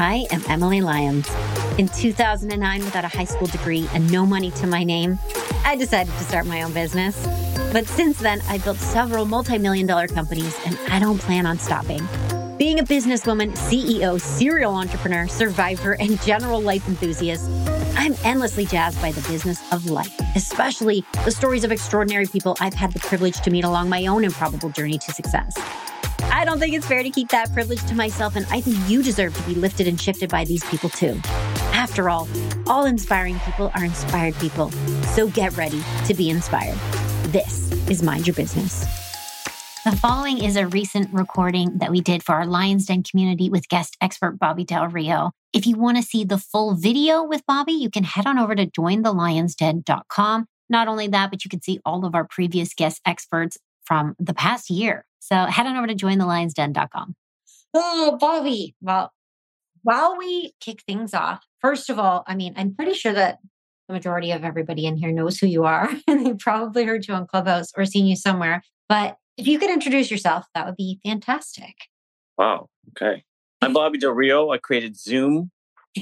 I am Emily Lyons. In 2009, without a high school degree and no money to my name, I decided to start my own business. But since then, I've built several multi million dollar companies and I don't plan on stopping. Being a businesswoman, CEO, serial entrepreneur, survivor, and general life enthusiast, I'm endlessly jazzed by the business of life, especially the stories of extraordinary people I've had the privilege to meet along my own improbable journey to success. I don't think it's fair to keep that privilege to myself, and I think you deserve to be lifted and shifted by these people too. After all, all inspiring people are inspired people. So get ready to be inspired. This is Mind Your Business. The following is a recent recording that we did for our Lyons Den community with guest expert Bobby Del Rio. If you want to see the full video with Bobby, you can head on over to jointhelyonsden.com. Not only that, but you can see all of our previous guest experts from the past year. So head on over to jointhelyonsden.com. Oh, Bobby. Well, while we kick things off, first of all, I mean, I'm pretty sure that the majority of everybody in here knows who you are, and they probably heard you on Clubhouse or seen you somewhere. But if you could introduce yourself, that would be fantastic. Wow. Okay. I'm Bobby Del Rio. I created Zoom.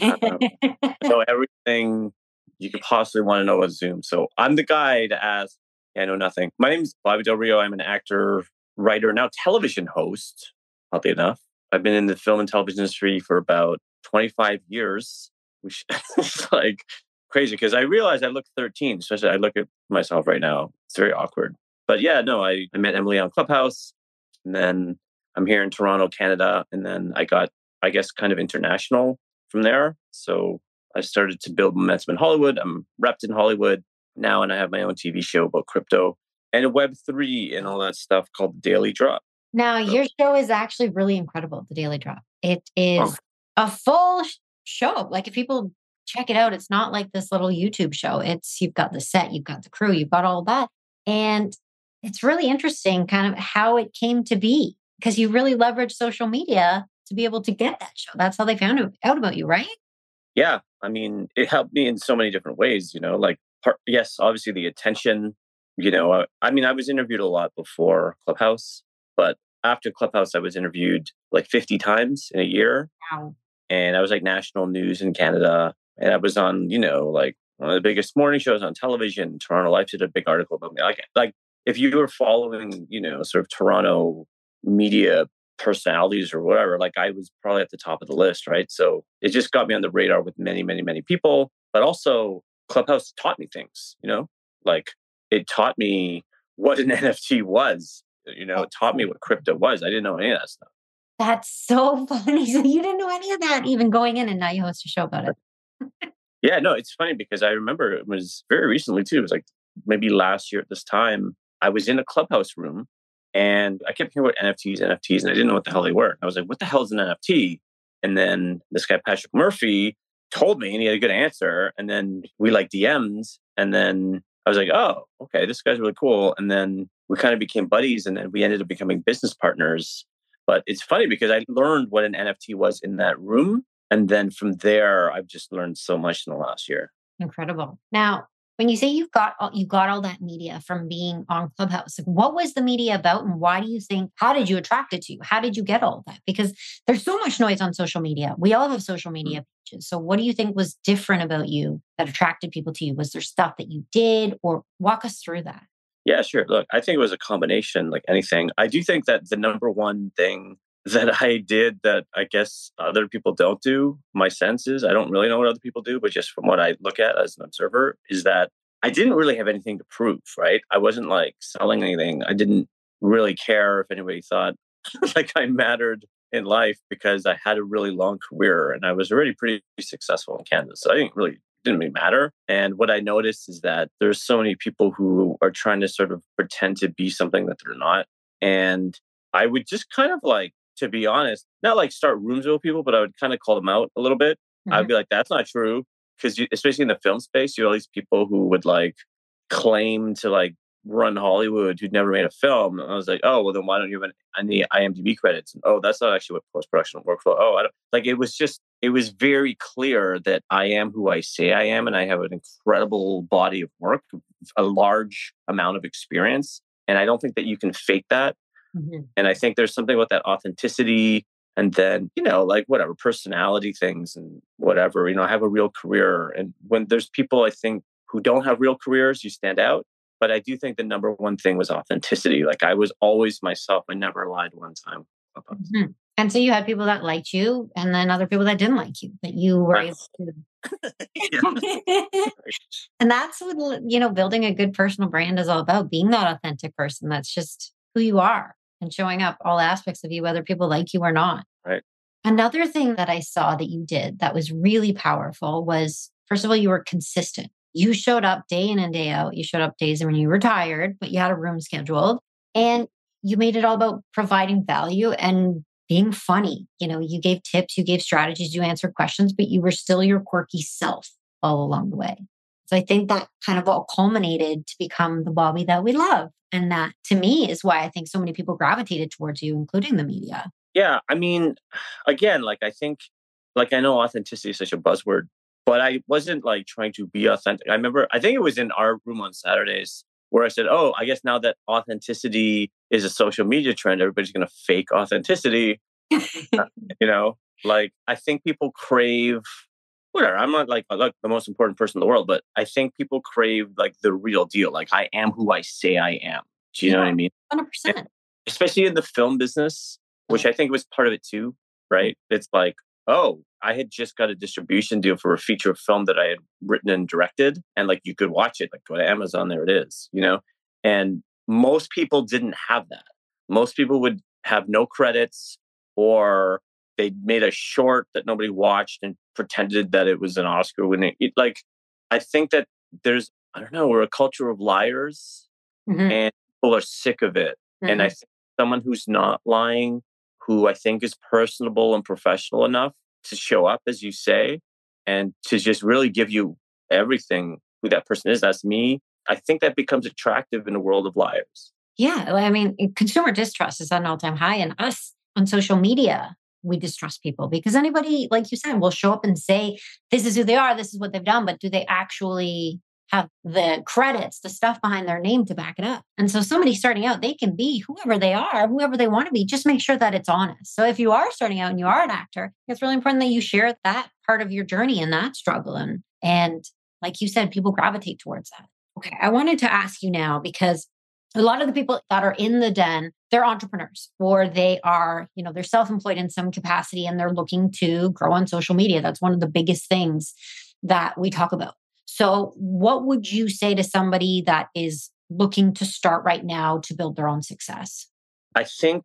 Um, so everything you could possibly want to know about Zoom. So I'm the guy to ask. I know nothing. My name is Bobby Del Rio. I'm an actor, writer, now television host, oddly enough. I've been in the film and television industry for about 25 years, which is like crazy because I realize I look 13, especially I look at myself right now. It's very awkward. But yeah, no, I, I met Emily on Clubhouse and then I'm here in Toronto, Canada. And then I got, I guess, kind of international from there. So I started to build momentum in Hollywood. I'm repped in Hollywood now, and I have my own TV show about crypto and Web3 and all that stuff called The Daily Drop. Now, so, your show is actually really incredible, The Daily Drop. It oh. is oh. a full show. Like, if people check it out, it's not like this little YouTube show. It's you've got the set, you've got the crew, you've got all that. And it's really interesting kind of how it came to be because you really leverage social media to be able to get that show. That's how they found out about you, right? Yeah. I mean, it helped me in so many different ways, you know, like, part, yes, obviously the attention, you know, I, I mean, I was interviewed a lot before Clubhouse, but after Clubhouse, I was interviewed like 50 times in a year. Wow. And I was like national news in Canada. And I was on, you know, like one of the biggest morning shows on television. Toronto Life did a big article about me. Like, like if you were following, you know, sort of Toronto media personalities or whatever, like I was probably at the top of the list, right? So it just got me on the radar with many, many, many people. But also, Clubhouse taught me things, you know, like it taught me what an NFT was, you know, oh. it taught me what crypto was. I didn't know any of that stuff. That's so funny. So you didn't know any of that even going in, and now you host a show about it. yeah, no, it's funny because I remember it was very recently too. It was like maybe last year at this time. I was in a clubhouse room and I kept hearing about NFTs, NFTs, and I didn't know what the hell they were. I was like, what the hell is an NFT? And then this guy, Patrick Murphy, told me and he had a good answer. And then we like DMs. And then I was like, oh, okay, this guy's really cool. And then we kind of became buddies and then we ended up becoming business partners. But it's funny because I learned what an NFT was in that room. And then from there, I've just learned so much in the last year. Incredible. Now, when you say you've got all, you got all that media from being on Clubhouse, like what was the media about, and why do you think? How did you attract it to you? How did you get all that? Because there's so much noise on social media. We all have social mm. media pages. So, what do you think was different about you that attracted people to you? Was there stuff that you did, or walk us through that? Yeah, sure. Look, I think it was a combination, like anything. I do think that the number one thing that I did that I guess other people don't do. My sense is I don't really know what other people do, but just from what I look at as an observer, is that I didn't really have anything to prove, right? I wasn't like selling anything. I didn't really care if anybody thought like I mattered in life because I had a really long career and I was already pretty successful in Canada. So I didn't really didn't really matter. And what I noticed is that there's so many people who are trying to sort of pretend to be something that they're not. And I would just kind of like to be honest, not like start rooms with people, but I would kind of call them out a little bit. Mm-hmm. I'd be like, that's not true. Because especially in the film space, you have all these people who would like claim to like run Hollywood who'd never made a film. And I was like, oh, well, then why don't you have any IMDb credits? And, oh, that's not actually what post production workflow. Oh, I don't like it was just, it was very clear that I am who I say I am. And I have an incredible body of work, a large amount of experience. And I don't think that you can fake that. Mm-hmm. And I think there's something about that authenticity and then you know like whatever personality things and whatever you know have a real career. And when there's people i think who don't have real careers you stand out. But i do think the number one thing was authenticity. Like i was always myself. I never lied one time mm-hmm. and so you had people that liked you and then other people that didn't like you that you were right. able to and that's what you know building a good personal brand is all about being that authentic person. That's just who you are and showing up all aspects of you, whether people like you or not. Right. Another thing that I saw that you did that was really powerful was first of all, you were consistent. You showed up day in and day out. You showed up days when you were tired, but you had a room scheduled and you made it all about providing value and being funny. You know, you gave tips, you gave strategies, you answered questions, but you were still your quirky self all along the way. So I think that kind of all culminated to become the Bobby that we love. And that to me is why I think so many people gravitated towards you, including the media. Yeah. I mean, again, like I think, like I know authenticity is such a buzzword, but I wasn't like trying to be authentic. I remember, I think it was in our room on Saturdays where I said, Oh, I guess now that authenticity is a social media trend, everybody's going to fake authenticity. You know, like I think people crave whatever. I'm not like, like the most important person in the world, but I think people crave like the real deal. Like I am who I say I am. Do you yeah, know what I mean? 100%. Especially in the film business, which I think was part of it too, right? It's like, oh, I had just got a distribution deal for a feature film that I had written and directed. And like you could watch it, like go to Amazon, there it is, you know? And most people didn't have that. Most people would have no credits or they made a short that nobody watched and pretended that it was an Oscar winning. It, like, I think that there's, I don't know, we're a culture of liars mm-hmm. and people are sick of it. Mm-hmm. And I mm-hmm. think someone who's not lying, who I think is personable and professional enough to show up, as you say, and to just really give you everything who that person is. That's me. I think that becomes attractive in a world of liars. Yeah. I mean, consumer distrust is at an all time high, and us on social media we distrust people because anybody, like you said, will show up and say, this is who they are, this is what they've done, but do they actually have the credits, the stuff behind their name to back it up? And so somebody starting out, they can be whoever they are, whoever they want to be, just make sure that it's honest. So if you are starting out and you are an actor, it's really important that you share that part of your journey and that struggle. And, and like you said, people gravitate towards that. Okay. I wanted to ask you now because a lot of the people that are in the den they're entrepreneurs or they are you know they're self-employed in some capacity and they're looking to grow on social media. That's one of the biggest things that we talk about. So what would you say to somebody that is looking to start right now to build their own success? I think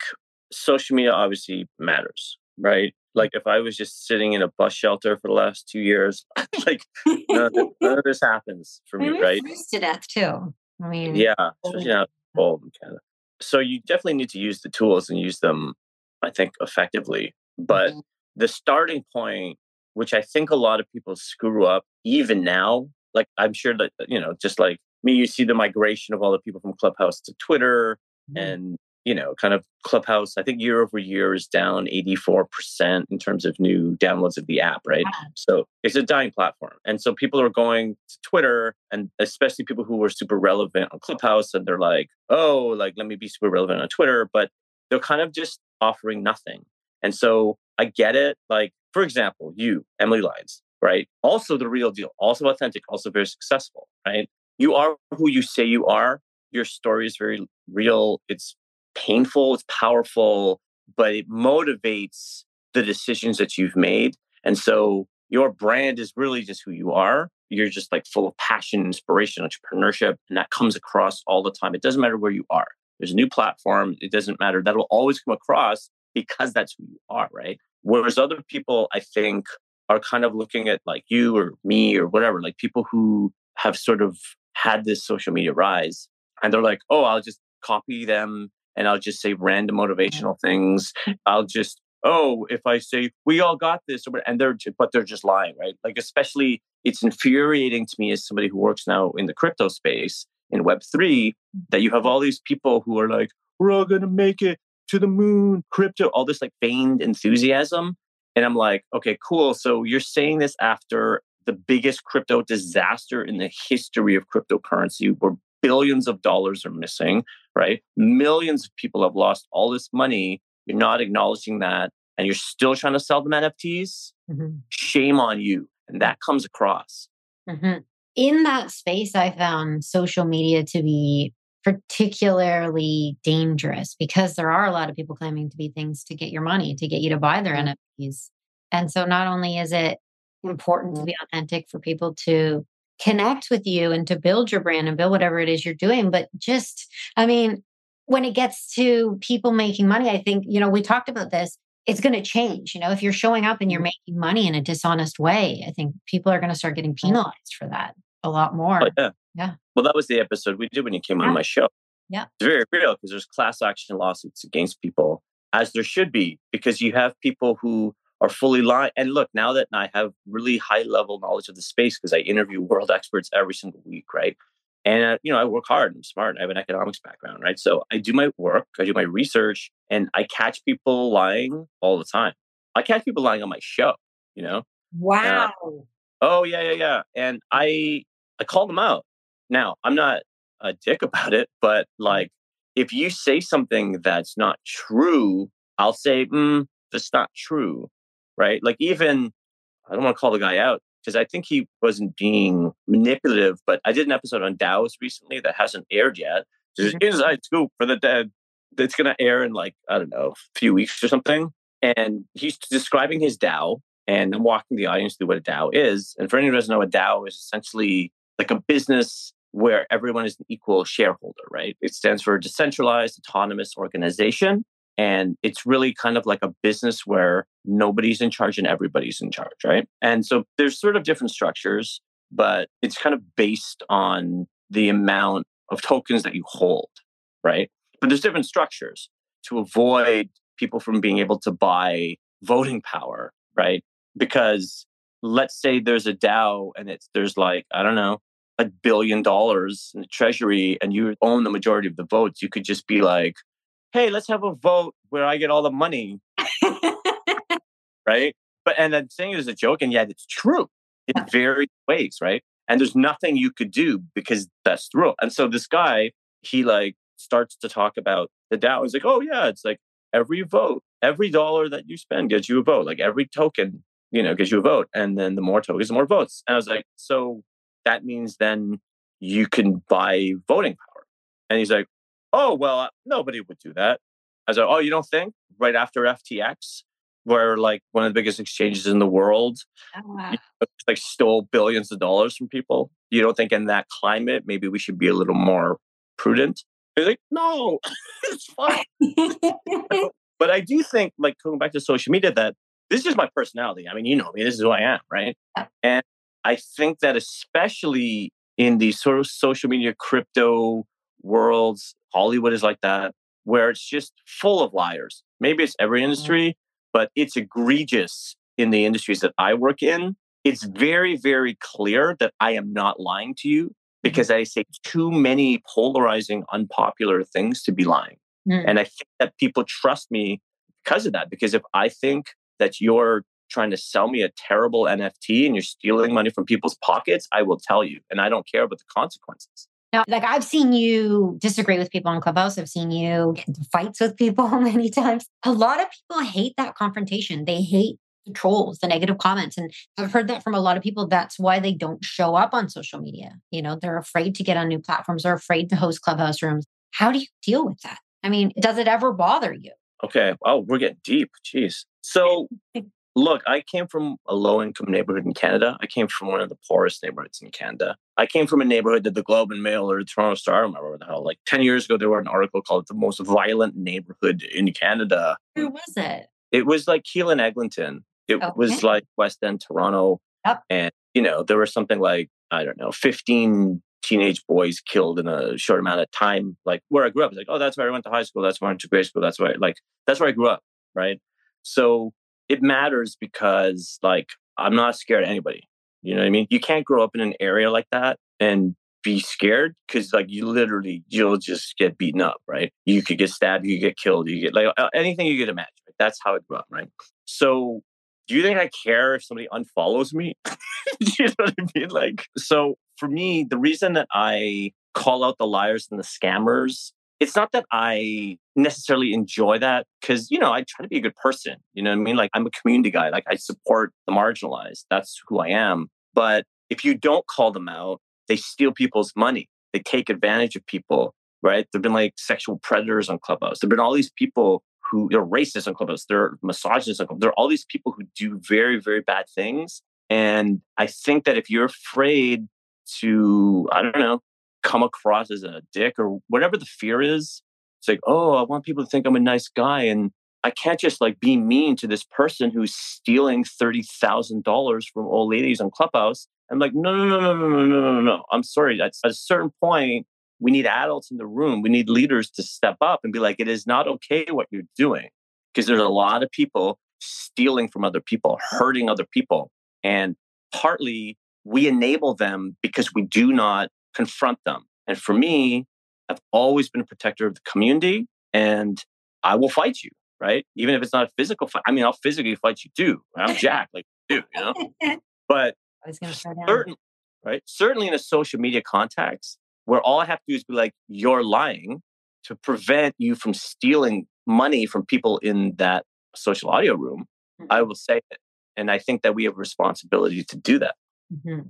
social media obviously matters right? Like if i was just sitting in a bus shelter for the last two years like none of, this, this happens for me right? to death too I mean, yeah, especially now cold in Canada. So you definitely need to use the tools and use them, I think, effectively. But mm-hmm. the starting point, which I think a lot of people screw up even now, like I'm sure that, you know, just like me, you see the migration of all the people from Clubhouse to Twitter mm-hmm. and you know, kind of Clubhouse, I think year over year is down 84% in terms of new downloads of the app, right? Wow. So it's a dying platform. And so people are going to Twitter and especially people who were super relevant on Clubhouse and they're like, oh, like, let me be super relevant on Twitter, but they're kind of just offering nothing. And so I get it. Like, for example, you, Emily Lyons, right? Also the real deal, also authentic, also very successful, right? You are who you say you are. Your story is very real. It's painful, it's powerful, but it motivates the decisions that you've made. And so your brand is really just who you are. You're just like full of passion, inspiration, entrepreneurship, and that comes across all the time. It doesn't matter where you are. There's a new platform. It doesn't matter. That'll always come across because that's who you are, right? Whereas other people, I think, are kind of looking at like you or me or whatever, like people who have sort of had this social media rise and they're like, oh, I'll just copy them and I'll just say random motivational things. I'll just, oh, if I say we all got this, and they're, but they're just lying, right? Like, especially it's infuriating to me as somebody who works now in the crypto space in Web3 that you have mm-hmm. all these people who are like, we're all going to make it to the moon, crypto, all this like feigned enthusiasm. And I'm like, okay, cool. So you're saying this after the biggest crypto disaster in the history of cryptocurrency where billions of dollars are missing, right? Millions of people have lost all this money. You're not acknowledging that. and you're still trying to sell them NFTs, mm-hmm. shame on you. And that comes across. Mm-hmm. In that space, I found social media to be particularly dangerous because there are a lot of people claiming to be things to get your money, to get you to buy their mm-hmm. NFTs. And so not only is it important to mm-hmm. be authentic for people to connect with you and to build your brand and build whatever it is you're doing, but just, I mean, when it gets to people making money, I think, you know, we talked about this it's going to change. You know, if you're showing up and you're mm-hmm. making money in a dishonest way, I think people are going to start getting penalized for that a lot more. Oh, yeah. Yeah. Well, that was the episode we did when you came yeah. on my show. Yeah. It's very real because there's class action lawsuits against people, as there should be, because you have people who are fully lying. And look, now that I have really high level knowledge of the space because I interview world experts every single week, right? And, uh, you know, I work hard. I'm smart. I have an economics background, right? So I do my work, I do my research, and I catch people lying all the time. I catch people lying on my show, you know? Wow. oh, yeah, yeah, yeah. And I, I call them out. Now, I'm not a dick about it, but like, if you say something that's not true, I'll say, mm, that's not true, right? Like, even, I don't want to call the guy out because I think he wasn't being manipulative. But I did an episode on DAOs recently that hasn't aired yet. There's mm-hmm. inside scoop for the dead that's going to air in like, I don't know, a few weeks or something. And he's describing his DAO. And I'm walking the audience through what a DAO is. And for anyone who doesn't know, a DAO is essentially like a business where everyone is an equal shareholder, right? It stands for decentralized autonomous organization. And it's really kind of like a business where nobody's in charge and everybody's in charge, right? And so there's sort of different structures, but it's kind of based on the amount of tokens that you hold, right? But there's different structures to avoid people from being able to buy voting power, right? Because let's say there's a DAO and it's there's like, I don't know, a billion dollars in the treasury and you own the majority of the votes, you could just be like, hey, let's have a vote where I get all the money. right. But, and I'm saying it as a joke, and yet it's true in various ways, right? And there's nothing you could do because that's the rule. And so this guy, he like starts to talk about the DAO. He's like, oh, yeah, it's like every vote, every dollar that you spend gets you a vote. Like every token, you know, gives you a vote. And then the more tokens, the more votes. And I was like, so that means then you can buy voting power. And he's like, oh, well, uh, nobody would do that. I was like, oh, you don't think? Right after FTX, where like one of the biggest exchanges in the world, you know, like stole billions of dollars from people. You don't think in that climate, maybe we should be a little more prudent? He's like, no, it's fine. but I do think, like going back to social media, that this is just my personality. I mean, you know me, this is who I am, right? And I think that especially in the sort of social media crypto worlds, Hollywood is like that, where it's just full of liars. Maybe it's every mm-hmm. industry, but it's egregious in the industries that I work in. It's very, very clear that I am not lying to you mm-hmm. because I say too many polarizing, unpopular things to be lying. Mm. And I think that people trust me because of that. Because if I think that you're trying to sell me a terrible NFT and you're stealing money from people's pockets, I will tell you. And I don't care about the consequences. Now, like I've seen you disagree with people on Clubhouse. I've seen you get into fights with people many times. A lot of people hate that confrontation. They hate the trolls, the negative comments. And I've heard that from a lot of people. That's why they don't show up on social media. You know, they're afraid to get on new platforms, they're afraid to host Clubhouse rooms. How do you deal with that? I mean, does it ever bother you? Okay. Oh, we're getting deep. Jeez. So Look, I came from a low income neighborhood in Canada. I came from one of the poorest neighborhoods in Canada. I came from a neighborhood that the Globe and Mail or the Toronto Star, I don't remember what the hell, like 10 years ago, there was an article called The Most Violent Neighborhood in Canada. Where was it? It was like Keele and Eglinton. It okay. was like West End, Toronto. Yep. And, you know, there was something like, I don't know, 15 teenage boys killed in a short amount of time. Like where I grew up, it's like, oh, that's where I went to high school. That's where I went to grade school. That's where, I, like, that's where I grew up. Right. So it matters because like I'm not scared of anybody. You know what I mean? You can't grow up in an area like that and be scared because like you literally you'll just get beaten up, right? You could get stabbed, you get killed, you get like anything you could imagine. Right? That's how it grew up, right? So do you think I care if somebody unfollows me? you know what I mean? Like, so for me, the reason that I call out the liars and the scammers it's not that I necessarily enjoy that because, you know, I try to be a good person. You know what I mean? Like I'm a community guy. Like I support the marginalized. That's who I am. But if you don't call them out, they steal people's money. They take advantage of people, right? There've been like sexual predators on Clubhouse. There've been all these people who are racist on Clubhouse. They're misogynists on Clubhouse. There are all these people who do very, very bad things. And I think that if you're afraid to, I don't know, come across as a dick or whatever the fear is, it's like, oh, I want people to think I'm a nice guy. And I can't just like be mean to this person who's stealing $30,000 from old ladies on Clubhouse. I'm like, no, no, no, no, no, no, no, no, no. I'm sorry. At a certain point, we need adults in the room. We need leaders to step up and be like, it is not okay what you're doing. Because there's a lot of people stealing from other people, hurting other people. And partly we enable them because we do not confront them. And for me, I've always been a protector of the community and I will fight you, right? Even if it's not a physical fight. I mean, I'll physically fight you too. I'm Jack, like you, you know? But I was gonna certain, right? Certainly in a social media context, where all I have to do is be like, you're lying to prevent you from stealing money from people in that social audio room, mm-hmm. I will say it. And I think that we have a responsibility to do that. Mm-hmm.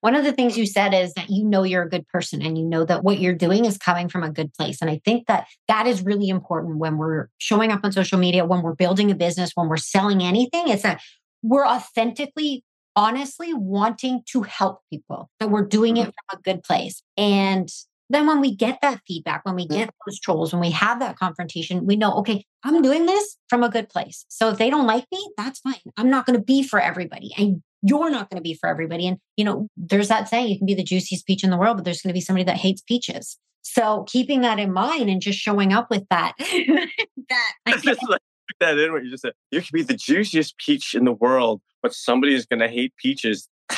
One of the things you said is that you know you're a good person and you know that what you're doing is coming from a good place. And I think that that is really important when we're showing up on social media, when we're building a business, when we're selling anything, it's that we're authentically, honestly wanting to help people, that we're doing it mm-hmm. from a good place. And then when we get that feedback, when we get those trolls, when we have that confrontation, we know, okay, I'm doing this from a good place. So if they don't like me, that's fine. I'm not going to be for everybody. And you're not going to be for everybody. And, you know, there's that saying, you can be the juiciest peach in the world, but there's going to be somebody that hates peaches. So keeping that in mind and just showing up with that, that. just like that in what you just said. You can be the juiciest peach in the world, but somebody is going to hate peaches.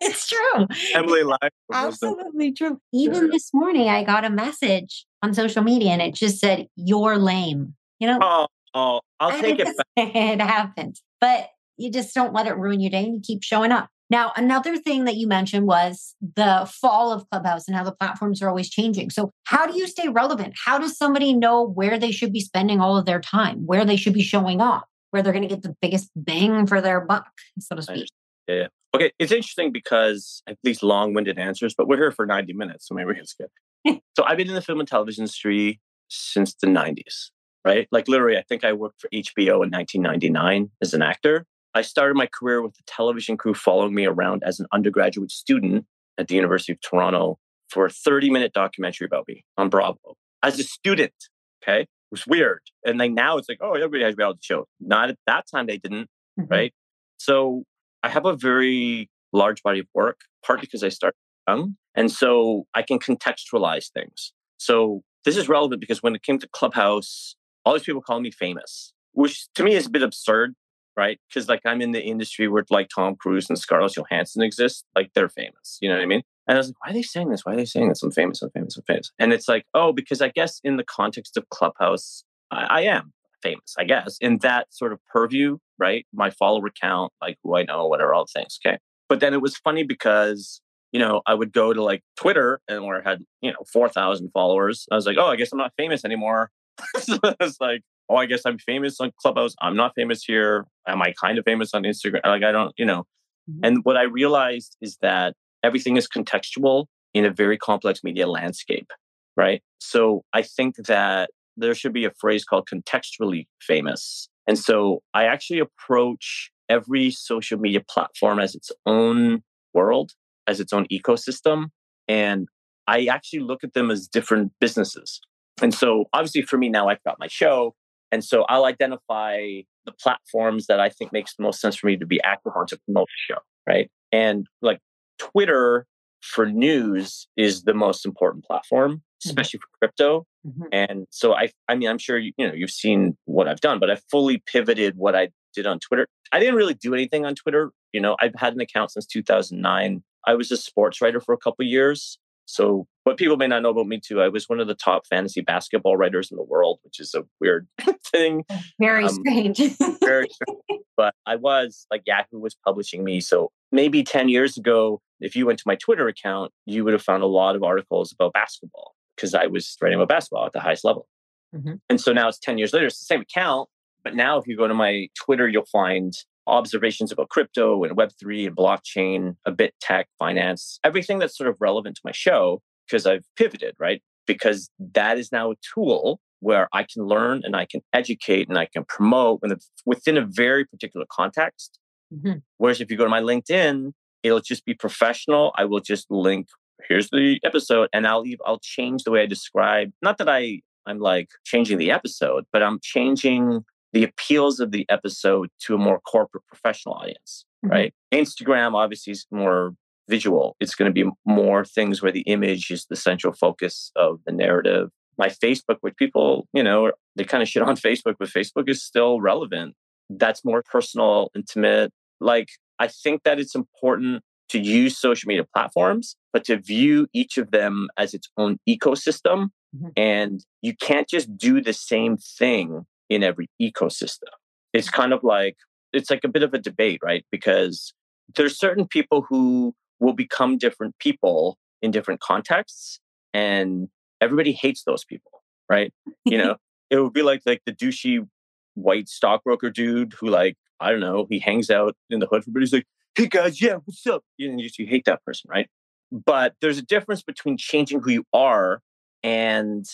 it's true. Emily Live. Absolutely true. Even yeah. this morning, I got a message on social media and it just said, You're lame. You know? Oh, oh I'll take it back. It happened, But you just don't let it ruin your day and you keep showing up. Now, another thing that you mentioned was the fall of Clubhouse and how the platforms are always changing. So, how do you stay relevant? How does somebody know where they should be spending all of their time, where they should be showing up, where they're going to get the biggest bang for their buck, so to speak? Yeah. Okay. It's interesting because I have these long winded answers, but we're here for 90 minutes. So maybe it's good. so, I've been in the film and television industry since the 90s, right? Like, literally, I think I worked for HBO in 1999 as an actor. I started my career with the television crew following me around as an undergraduate student at the University of Toronto for a 30 minute documentary about me on Bravo as a student. Okay. It was weird. And then now it's like, oh, everybody has reality show. Not at that time, they didn't. Mm-hmm. Right. So I have a very large body of work, partly because I started young. And so I can contextualize things. So this is relevant because when it came to Clubhouse, all these people call me famous, which to me is a bit absurd right? Because like I'm in the industry where like Tom Cruise and Scarlett Johansson exist, like they're famous. You know what I mean? And I was like, why are they saying this? Why are they saying this? I'm famous. I'm famous. I'm famous. And it's like, oh, because I guess in the context of Clubhouse, I, I am famous. I guess in that sort of purview, right? My follower count, like who I know, whatever, all things. Okay. But then it was funny because you know, I would go to like Twitter and where I had, you know, 4,000 followers. I was like, oh, I guess I'm not famous anymore. so it's like, oh, I guess I'm famous on Clubhouse. I'm not famous here. Am I kind of famous on Instagram? Like, I don't, you know. Mm-hmm. And what I realized is that everything is contextual in a very complex media landscape, right? So I think that there should be a phrase called contextually famous. And so I actually approach every social media platform as its own world, as its own ecosystem. And I actually look at them as different businesses. And so obviously for me now, I've got my show. And so I'll identify the platforms that I think makes the most sense for me to be active on to promote the show, right? And like Twitter for news is the most important platform, mm-hmm. especially mm-hmm. for crypto. Mm-hmm. And so I, I mean, I'm sure you, you know you've seen what I've done, but I fully pivoted what I did on Twitter. I didn't really do anything on Twitter. You know, I've had an account since 2009. I was a sports writer for a couple years, so, what people may not know about me too, I was one of the top fantasy basketball writers in the world, which is a weird thing. Very um, strange. very strange. But I was like Yahoo was publishing me. So maybe 10 years ago, if you went to my Twitter account, you would have found a lot of articles about basketball because I was writing about basketball at the highest level. Mm-hmm. And so now it's 10 years later, it's the same account. But now if you go to my Twitter, you'll find observations about crypto and Web3 and blockchain, a bit tech, finance, everything that's sort of relevant to my show because I've pivoted, right? Because that is now a tool where I can learn and I can educate and I can promote within a very particular context. Mm-hmm. Whereas if you go to my LinkedIn, it'll just be professional. I will just link, here's the episode, and I'll leave, I'll change the way I describe. Not that I I'm like changing the episode, but I'm changing the appeals of the episode to a more corporate professional audience, mm-hmm. right? Instagram obviously is more visual. It's going to be more things where the image is the central focus of the narrative. My Facebook, which people, you know, they kind of shit on Facebook, but Facebook is still relevant. That's more personal, intimate. Like, I think that it's important to use social media platforms, but to view each of them as its own ecosystem. Mm-hmm. And you can't just do the same thing in every ecosystem. It's kind of like, it's like a bit of a debate, right? Because there's certain people who will become different people in different contexts. And everybody hates those people, right? You know, it would be like like the douchey white stockbroker dude who like, I don't know, he hangs out in the hood, everybody's like, hey guys, yeah, what's up? You, know, you hate that person, right? But there's a difference between changing who you are and,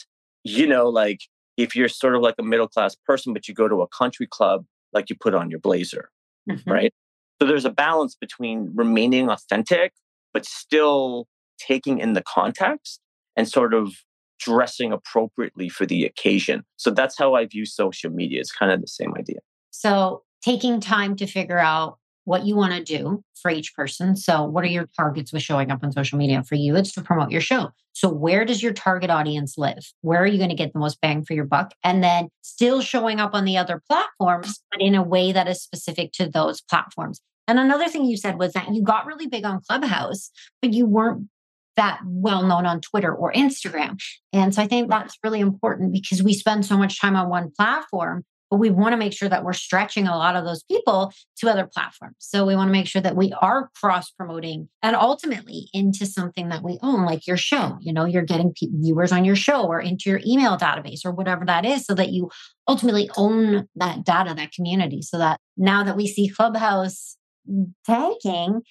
you know, like if you're sort of like a middle class person, but you go to a country club, like you put on your blazer, mm-hmm. right? So there's a balance between remaining authentic, but still taking in the context and sort of dressing appropriately for the occasion. So that's how I view social media. It's kind of the same idea. So taking time to figure out what you want to do for each person. So, what are your targets with showing up on social media? For you, it's to promote your show. So, where does your target audience live? Where are you going to get the most bang for your buck? And then still showing up on the other platforms, but in a way that is specific to those platforms. And another thing you said was that you got really big on Clubhouse, but you weren't that well known on Twitter or Instagram. And so I think that's really important because we spend so much time on one platform but we want to make sure that we're stretching a lot of those people to other platforms. So we want to make sure that we are cross promoting and ultimately into something that we own, like your show. You know, you're getting viewers on your show or into your email database or whatever that is, so that you ultimately own that data, that community. So that now that we see Clubhouse tanking,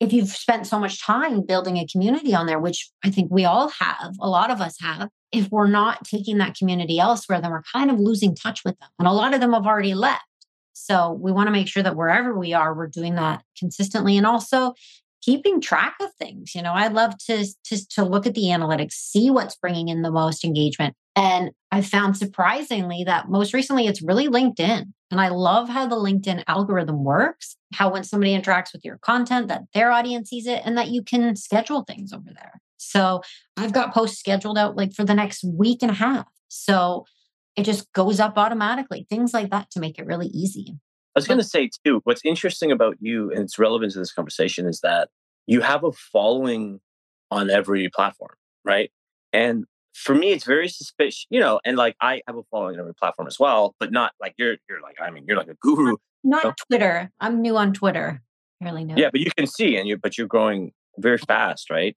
if you've spent so much time building a community on there, which I think we all have, a lot of us have, if we're not taking that community elsewhere, then we're kind of losing touch with them. And a lot of them have already left. So we want to make sure that wherever we are, we're doing that consistently and also keeping track of things. You know, I love to, to, to look at the analytics, see what's bringing in the most engagement. And I found surprisingly that most recently it's really LinkedIn. And I love how the LinkedIn algorithm works, how when somebody interacts with your content, that their audience sees it and that you can schedule things over there. So I've got posts scheduled out like for the next week and a half. So it just goes up automatically, things like that to make it really easy. I was going to say too, what's interesting about you and it's relevant to this conversation is that you have a following on every platform, right? And for me, it's very suspicious, you know, and like I have a following on every platform as well, but not like you're, you're like, I mean, you're like a guru. Not so, Twitter. I'm new on Twitter. Really new. Yeah, but you can see and you, but you're growing very fast, right?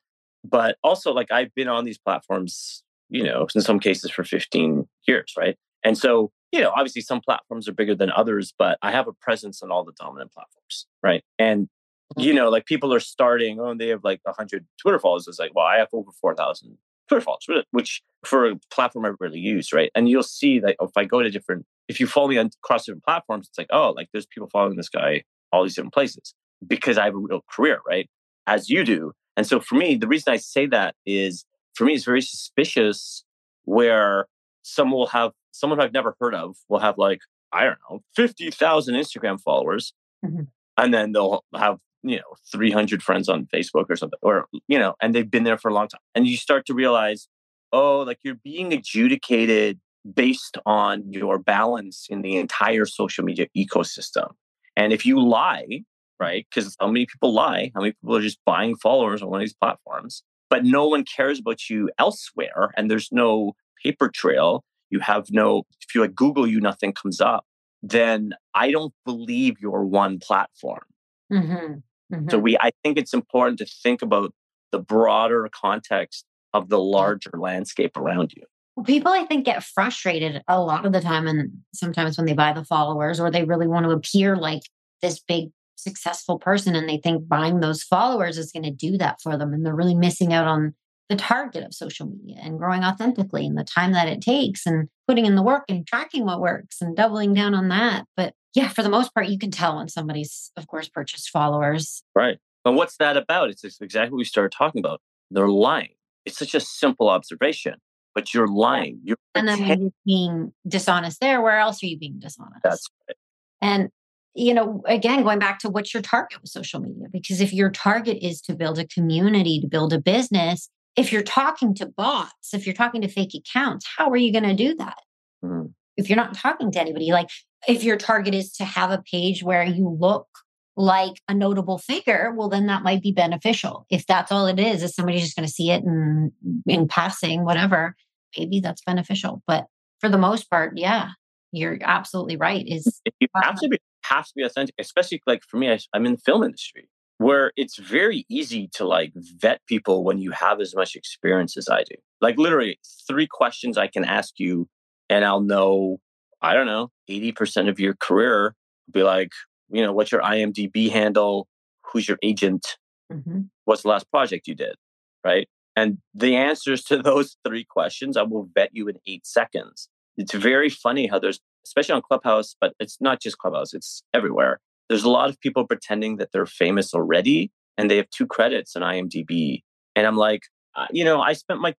But also, like, I've been on these platforms, you know, in some cases for 15 years, right? And so, you know, obviously some platforms are bigger than others, but I have a presence on all the dominant platforms, right? And, mm-hmm. you know, like people are starting, oh, they have like 100 Twitter followers. It's like, well, I have over 4,000 Twitter followers, which for a platform I really use, right? And you'll see that if I go to different, if you follow me on across different platforms, it's like, oh, like there's people following this guy all these different places because I have a real career, right? As you do. And so for me, the reason I say that is for me, it's very suspicious where someone will have someone I've never heard of will have like, I don't know, 50,000 Instagram followers. Mm-hmm. And then they'll have, you know, 300 friends on Facebook or something, or, you know, and they've been there for a long time. And you start to realize, oh, like you're being adjudicated based on your balance in the entire social media ecosystem. And if you lie, right? Because how many people lie? How many people are just buying followers on one of these platforms? But no one cares about you elsewhere, and there's no paper trail. You have no, if you like Google you, nothing comes up. Then I don't believe you're one platform. Mm-hmm. Mm-hmm. So we, I think it's important to think about the broader context of the larger landscape around you. Well, people, I think, get frustrated a lot of the time, and sometimes when they buy the followers, or they really want to appear like this big successful person, and they think buying those followers is going to do that for them, and they're really missing out on the target of social media and growing authentically and the time that it takes and putting in the work and tracking what works and doubling down on that. But yeah, for the most part, you can tell when somebody's, of course, purchased followers. Right. And what's that about? It's exactly what we started talking about. They're lying. It's such a simple observation, but you're lying. You're and then you're being dishonest there, where else are you being dishonest? That's right. And you know, again, going back to what's your target with social media? Because if your target is to build a community, to build a business, if you're talking to bots, if you're talking to fake accounts, how are you going to do that? Mm. If you're not talking to anybody, like if your target is to have a page where you look like a notable figure, well, then that might be beneficial. If that's all it is, is somebody's just going to see it in, in passing, whatever, maybe that's beneficial. But for the most part, yeah, you're absolutely right. Is you have to be have to be authentic, especially like for me, I, I'm in the film industry where it's very easy to like vet people when you have as much experience as I do. Like literally three questions I can ask you and I'll know, I don't know, 80% of your career. Be like, you know, what's your IMDb handle? Who's your agent? Mm-hmm. What's the last project you did? Right. And the answers to those three questions, I will vet you in eight seconds. It's very funny how there's, especially on Clubhouse, but it's not just Clubhouse, it's everywhere there's a lot of people pretending that they're famous already and they have two credits on IMDb. And I'm like, uh, you know, I spent my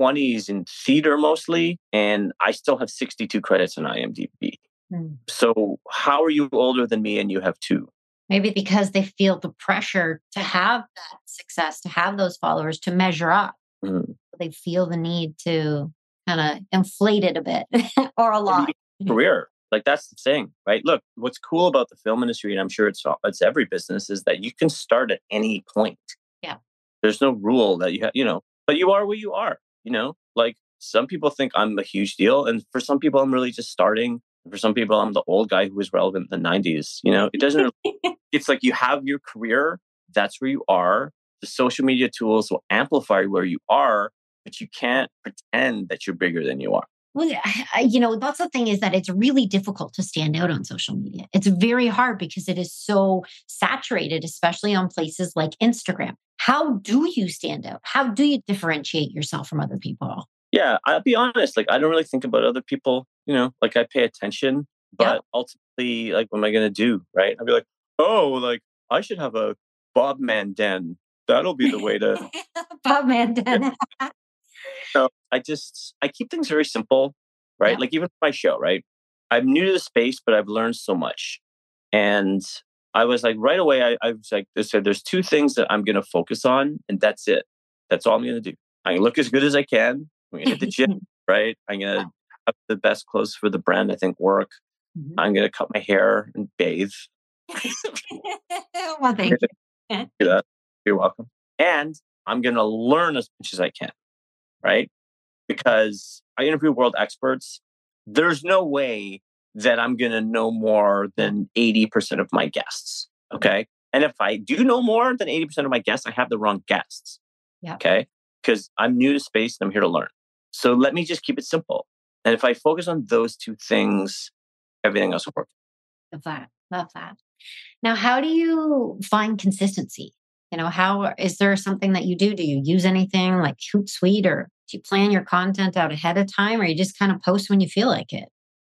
20s in theater mostly, and I still have 62 credits on IMDb. Mm. So, how are you older than me and you have two? Maybe because they feel the pressure to have that success, to have those followers, to measure up. Mm. They feel the need to kind of inflate it a bit or a lot. Mm-hmm. Career. Like that's the thing, right? Look, what's cool about the film industry, and I'm sure it's it's every business, is that you can start at any point. Yeah. There's no rule that you have, you know, but you are where you are. You know, like some people think I'm a huge deal, and for some people, I'm really just starting. For some people, I'm the old guy who was relevant in the '90s. You know, it doesn't. it's like you have your career. That's where you are. The social media tools will amplify where you are, but you can't pretend that you're bigger than you are. Well, I, you know, that's the thing is that it's really difficult to stand out on social media. It's very hard because it is so saturated, especially on places like Instagram. How do you stand out? How do you differentiate yourself from other people? Yeah, I'll be honest. Like, I don't really think about other people. You know, like I pay attention, but ultimately, like, what am I going to do? Right? I'll be like, oh, like I should have a Bob Mandan. That'll be the way to Bob Mandan. So I just I keep things very simple, right? Yeah. Like even my show, right? I'm new to the space, but I've learned so much. And I was like, right away, I, I was like, I said, there's two things that I'm going to focus on, and that's it. That's all I'm going to do. I'm going to look as good as I can. I'm going to hit the gym, right? I'm going to have the best clothes for the brand I think work. Mm-hmm. I'm going to cut my hair and bathe. well, thank you. You're welcome. And I'm going to learn as much as I can right? Because I interview world experts. There's no way that I'm going to know more than 80% of my guests. Okay. And if I do know more than 80% of my guests, I have the wrong guests. Yeah. Okay. Because I'm new to space and I'm here to learn. So let me just keep it simple. And if I focus on those two things, everything else will work. Love that. Love that. Now, how do you find consistency? You know, how is there something that you do? Do you use anything like Hootsuite or do you plan your content out ahead of time or you just kind of post when you feel like it?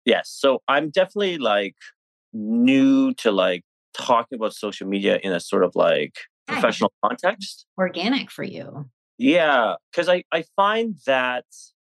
Yes. So I'm definitely like new to like talking about social media in a sort of like professional context. Organic for you. Yeah. Cause I, I find that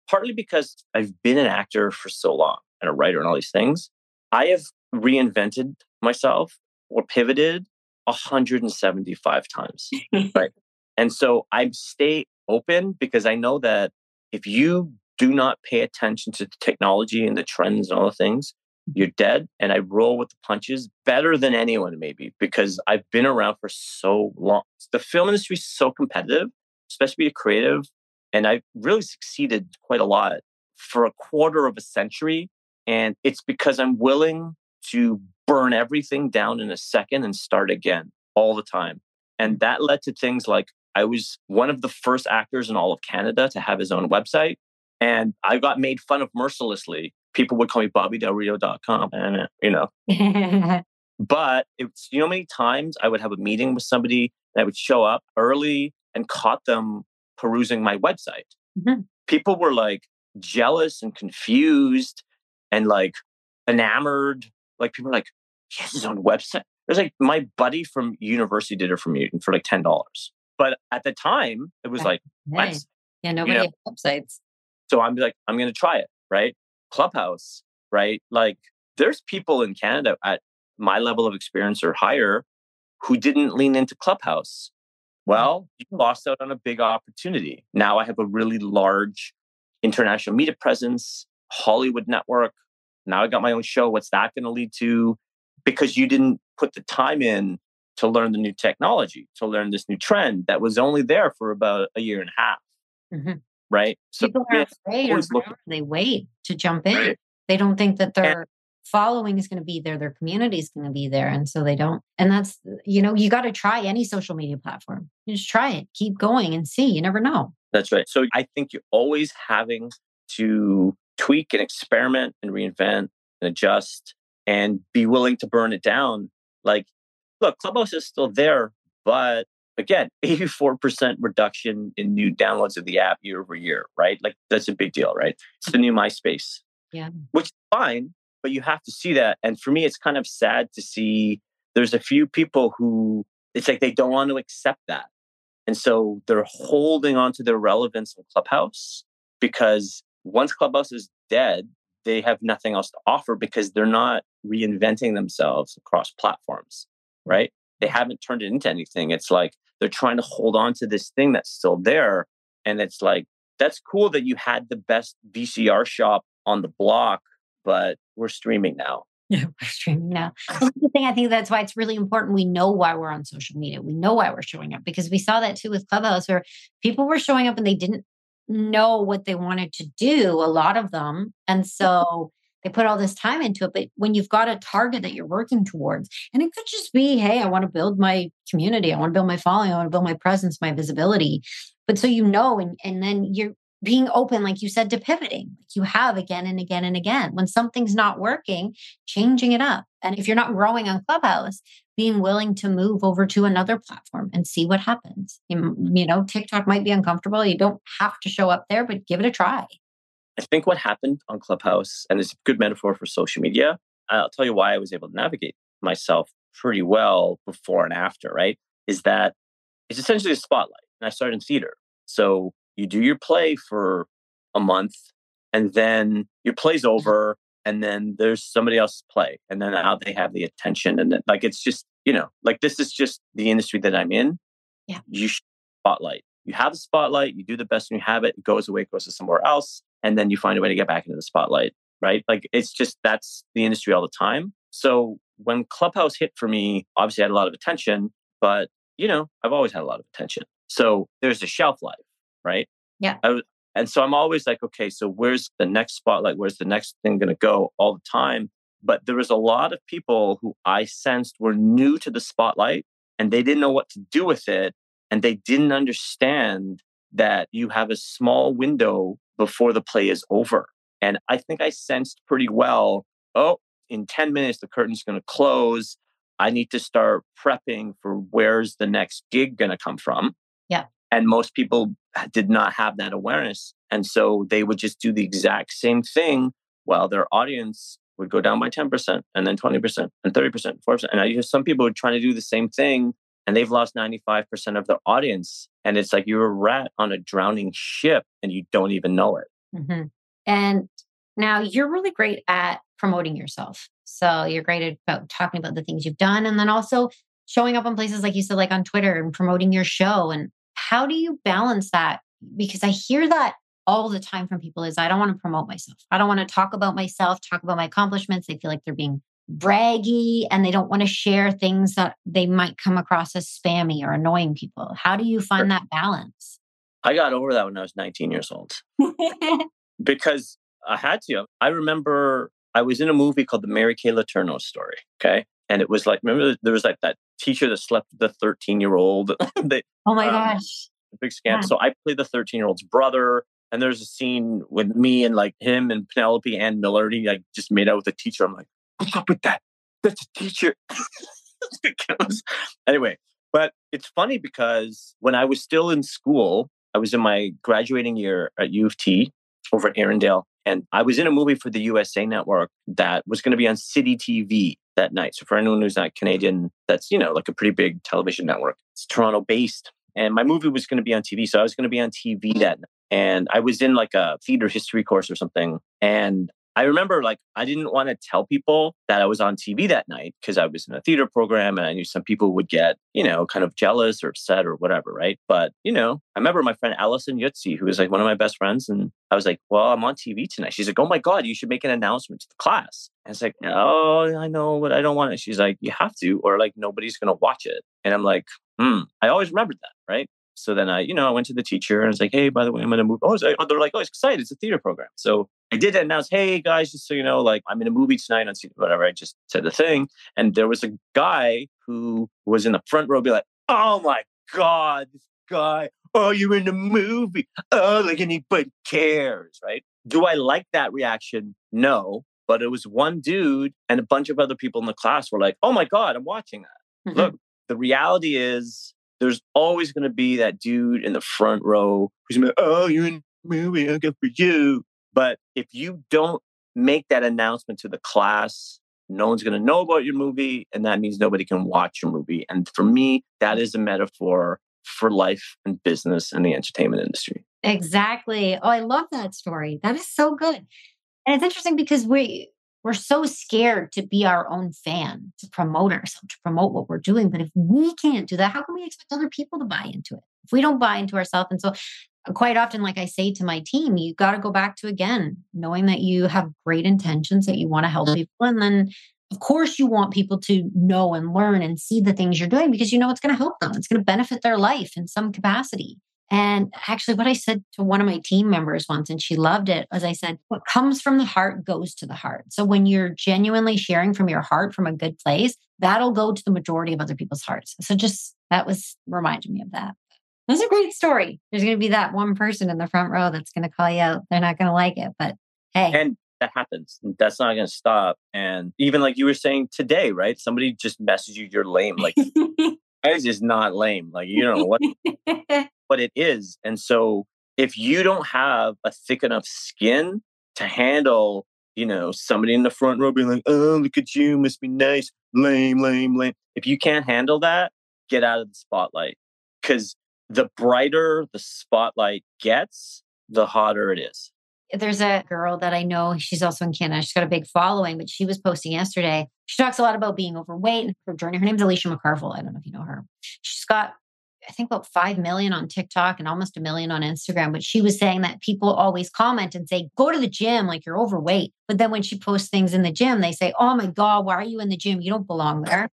partly because I've been an actor for so long and a writer and all these things, I have reinvented myself or pivoted 175 times. right. And so I stay open because I know that if you do not pay attention to the technology and the trends and all the things, you're dead. And I roll with the punches better than anyone, maybe, because I've been around for so long. The film industry is so competitive, especially a creative. And I really succeeded quite a lot for a quarter of a century. And it's because I'm willing to burn everything down in a second and start again all the time. And that led to things like I was one of the first actors in all of Canada to have his own website. And I got made fun of mercilessly. People would call me BobbyDelRio.com, and you know. but it's you know many times I would have a meeting with somebody and I would show up early and caught them perusing my website. Mm-hmm. People were like jealous and confused and like enamored. Like people were like, he has his own website. There's like my buddy from university did it for me for like ten dollars. But at the time, it was like, yeah, nobody you know? websites. So I'm like, I'm going to try it, right? Clubhouse, right? Like, there's people in Canada at my level of experience or higher who didn't lean into Clubhouse. Mm-hmm. Well, you lost out on a big opportunity. Now I have a really large international media presence, Hollywood network. Now I got my own show. What's that going to lead to? Because you didn't put the time in to learn the new technology, to learn this new trend that was only there for about a year and a half. Mm-hmm. Right. So people are afraid or they wait to jump in. Right. They don't think that their and, following is going to be there, their community is going to be there. And so they don't. And that's, you know, you got to try any social media platform. You just try it, keep going and see. You never know. That's right. So I think you're always having to tweak and experiment and reinvent and adjust and be willing to burn it down. Like look, Clubhouse is still there, but again, 84% reduction in new downloads of the app year over year, right? Like that's a big deal, right? It's the new MySpace. Yeah. Which is fine, but you have to see that. And for me, it's kind of sad to see there's a few people who it's like they don't want to accept that. And so they're holding on to their relevance in Clubhouse because once Clubhouse is dead, they have nothing else to offer because they're not reinventing themselves across platforms right? They haven't turned it into anything. It's like they're trying to hold on to this thing that's still there. And it's like, that's cool that you had the best VCR shop on the block, but we're streaming now. Yeah, we're streaming now. the thing I think that's why it's really important. We know why we're on social media. We know why we're showing up because we saw that too with Clubhouse, where people were showing up and they didn't know what they wanted to do. A lot of them, and mm-hmm. so they put all this time into it. But when you've got a target that you're working towards, and it could just be, hey, I want to build my community, I want to build my following, I want to build my presence, my visibility. But so you know, and and then you're being open, like you said, to pivoting, like you have again and again and again. When something's not working, changing it up. And if you're not growing on Clubhouse, being willing to move over to another platform and see what happens. You, you know, TikTok might be uncomfortable. You don't have to show up there, but give it a try. I think what happened on Clubhouse, and it's a good metaphor for social media, I'll tell you why I was able to navigate myself pretty well before and after, right? Is that it's essentially a spotlight. And I started in theater. So you do your play for a month, and then your play's mm-hmm. over, and then there's somebody else's play. And then now they have the attention. And then, like, it's just, you know, like this is just the industry that I'm in. Yeah. You spotlight. You have the spotlight, you do the best and you have it, it goes away, it goes to somewhere else and then you find a way to get back into the spotlight, right? Like it's just that's the industry all the time. So when Clubhouse hit for me, obviously I had a lot of attention, but you know, I've always had a lot of attention. So there's a shelf life, right? Yeah. I, and so I'm always like, okay, so where's the next spotlight? Where's the next thing going to go all the time? But there was a lot of people who I sensed were new to the spotlight and they didn't know what to do with it. And they didn't understand that you have a small window before the play is over. And I think I sensed pretty well, oh, in 10 minutes, the curtain's going to close. I need to start prepping for where's the next gig going to come from. And most people did not have that awareness. And so they would just do the exact same thing while their audience would go down by 10% and then 20% and 30%, 4%. And I hear some people are trying to do the same thing and they've lost 95% of their audience. And it's like you're a rat on a drowning ship and you don't even know it. Mm-hmm. And now you're really great at promoting yourself. So you're great about talking about the things you've done and then also showing up on places like you said, like on Twitter and promoting your show. And how do you balance that? Because I hear that all the time from people is I don't want to promote myself. I don't want to talk about myself, talk about my accomplishments. They feel like they're being braggy and they don't want to share things that they might come across as spammy or annoying people. How do you find that balance? I got over that when I was 19 years old because I had to. I remember I was in a movie called The Mary Kay Letourneau Story. Okay. And it was like, remember, there was like that teacher that slept with the 13 year old. oh my um, gosh. big scam. Yeah. So I play the 13 year old's brother. And there's a scene with me and like him and Penelope Ann Miller. And he like just made out with the teacher. I'm like, what's up with that? That's a teacher. anyway, but it's funny because when I was still in school, I was in my graduating year at U of T over at Erindale. And I was in a movie for the USA Network that was going to be on City TV that night. So for anyone who's not Canadian, that's, you know, like a pretty big television network. It's Toronto based. And my movie was going to be on TV. So I was going to be on TV that night. And I was in like a theater history course or something. And I remember like I didn't want to tell people that I was on TV that night because I was in a theater program and I knew some people would get, you know, kind of jealous or upset or whatever, right? But, you know, I remember my friend Allison Yutzi, who was like one of my best friends, and I was like, Well, I'm on TV tonight. She's like, Oh my God, you should make an announcement to the class. And it's like, Oh, I know, but I don't want it. She's like, You have to, or like nobody's gonna watch it. And I'm like, hmm, I always remembered that, right? So then I, you know, I went to the teacher and I was like, hey, by the way, I'm going to move. Oh, like, oh, they're like, oh, it's excited. It's a theater program. So I did announce, hey, guys, just so you know, like I'm in a movie tonight on whatever. I just said the thing. And there was a guy who was in the front row be like, oh my God, this guy, oh, you're in a movie. Oh, like anybody cares, right? Do I like that reaction? No. But it was one dude and a bunch of other people in the class were like, oh my God, I'm watching that. Mm-hmm. Look, the reality is there's always going to be that dude in the front row who's like, oh, you're in a movie, I'm good for you. But if you don't make that announcement to the class, no one's going to know about your movie. And that means nobody can watch your movie. And for me, that is a metaphor for life and business and the entertainment industry. Exactly. Oh, I love that story. That is so good. And it's interesting because we we're so scared to be our own fan, to promote ourselves, to promote what we're doing. But if we can't do that, how can we expect other people to buy into it? If we don't buy into ourselves. And so, uh, quite often, like I say to my team, you got to go back to again, knowing that you have great intentions, that you want to help people. And then, of course, you want people to know and learn and see the things you're doing because you know it's going to help them, it's going to benefit their life in some capacity. And actually, what I said to one of my team members once, and she loved it, was I said, What comes from the heart goes to the heart. So when you're genuinely sharing from your heart from a good place, that'll go to the majority of other people's hearts. So just that was reminding me of that. That's a great story. There's going to be that one person in the front row that's going to call you out. They're not going to like it, but hey. And that happens. That's not going to stop. And even like you were saying today, right? Somebody just messaged you, you're lame. Like, guys is not lame. Like, you don't know what. what it is. And so if you don't have a thick enough skin to handle, you know, somebody in the front row being like, oh, look at you, must be nice, lame, lame, lame. If you can't handle that, get out of the spotlight. Because the brighter the spotlight gets, the hotter it is. There's a girl that I know, she's also in Canada. She's got a big following, but she was posting yesterday. She talks a lot about being overweight and her journey. Her name's Alicia McCarvell. I don't know if you know her. She's got I think about 5 million on TikTok and almost a million on Instagram. But she was saying that people always comment and say, go to the gym like you're overweight. But then when she posts things in the gym, they say, oh my God, why are you in the gym? You don't belong there.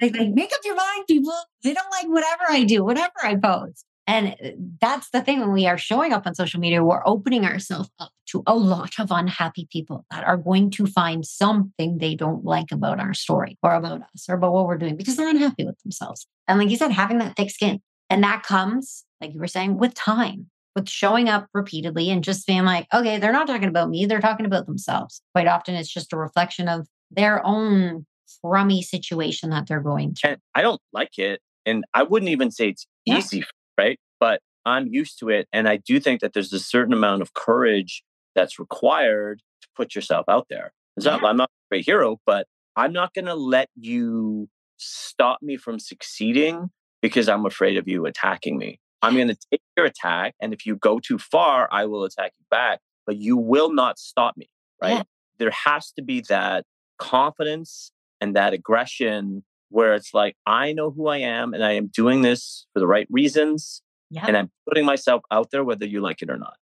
They like, make up your mind, people. They don't like whatever I do, whatever I post. And uh, that's the thing when we are showing up on social media, we're opening ourselves up to a lot of unhappy people that are going to find something they don't like about our story or about us or about what we're doing because they're unhappy with themselves. And like you said, having that thick skin, and that comes, like you were saying, with time, with showing up repeatedly and just being like, okay, they're not talking about me, they're talking about themselves. Quite often it's just a reflection of their own crummy situation that they're going through. And I don't like it. And I wouldn't even say it's yeah. easy, right? But I'm used to it. And I do think that there's a certain amount of courage that's required to put yourself out there. Yeah. Not, I'm not a great hero, but I'm not going to let you stop me from succeeding because I'm afraid of you attacking me. I'm going to take your attack. And if you go too far, I will attack you back, but you will not stop me, right? Yeah. There has to be that confidence and that aggression where it's like, I know who I am and I am doing this for the right reasons. Yep. And I'm putting myself out there, whether you like it or not.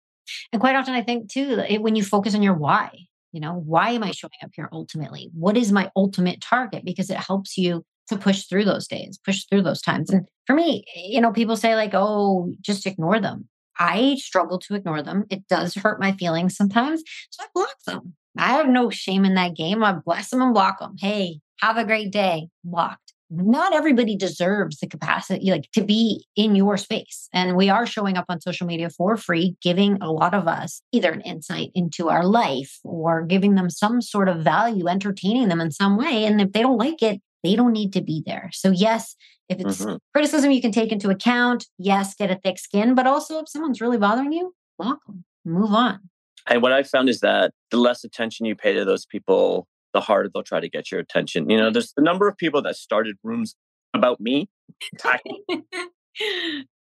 And quite often, I think too, when you focus on your why, you know, why am I mm-hmm. showing up here ultimately? What is my ultimate target? Because it helps you to push through those days, push through those times. And for me, you know, people say like, oh, just ignore them. I struggle to ignore them. It does hurt my feelings sometimes. So I block them. I have no shame in that game. I bless them and block them. Hey, have a great day. Blocked. not everybody deserves the capacity like to be in your space and we are showing up on social media for free giving a lot of us either an insight into our life or giving them some sort of value entertaining them in some way and if they don't like it they don't need to be there so yes if it's mm-hmm. criticism you can take into account yes get a thick skin but also if someone's really bothering you block them move on and what i found is that the less attention you pay to those people the harder they'll try to get your attention. You know, there's the number of people that started rooms about me.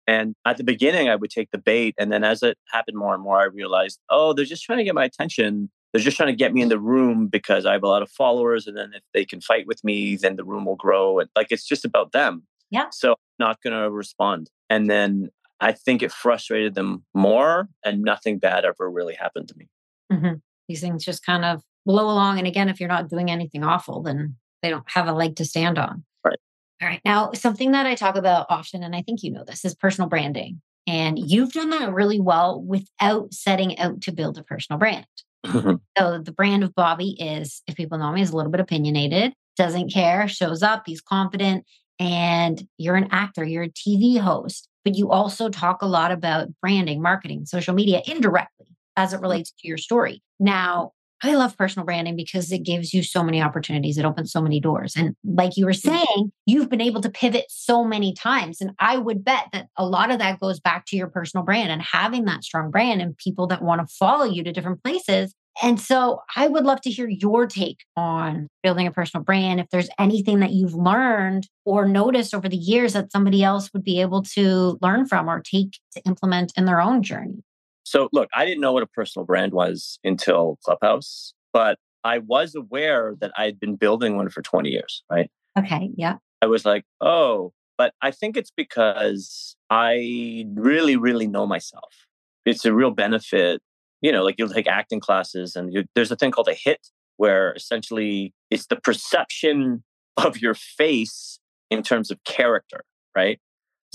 and at the beginning, I would take the bait. And then as it happened more and more, I realized, oh, they're just trying to get my attention. They're just trying to get me in the room because I have a lot of followers. And then if they can fight with me, then the room will grow. And like it's just about them. Yeah. So I'm not going to respond. And then I think it frustrated them more, and nothing bad ever really happened to me. Mm-hmm. These things just kind of blow along. And again, if you're not doing anything awful, then they don't have a leg to stand on. Right. All right. Now, something that I talk about often, and I think you know this, is personal branding. And you've done that really well without setting out to build a personal brand. so the brand of Bobby is, if people know me, is a little bit opinionated, doesn't care, shows up, he's confident, and you're an actor, you're a TV host, but you also talk a lot about branding, marketing, social media indirectly as it relates to your story. Now, I love personal branding because it gives you so many opportunities. It opens so many doors. And like you were mm. saying, you've been able to pivot so many times. And I would bet that a lot of that goes back to your personal brand and having that strong brand and people that want to follow you to different places. And so I would love to hear your take on building a personal brand. If there's anything that you've learned or noticed over the years that somebody else would be able to learn from or take to implement in their own journey. So, look, I didn't know what a personal brand was until Clubhouse, but I was aware that I had been building one for 20 years, right? Okay. Yeah. I was like, oh, but I think it's because I really, really know myself. It's a real benefit. You know, like you'll take acting classes, and you, there's a thing called a hit, where essentially it's the perception of your face in terms of character, right?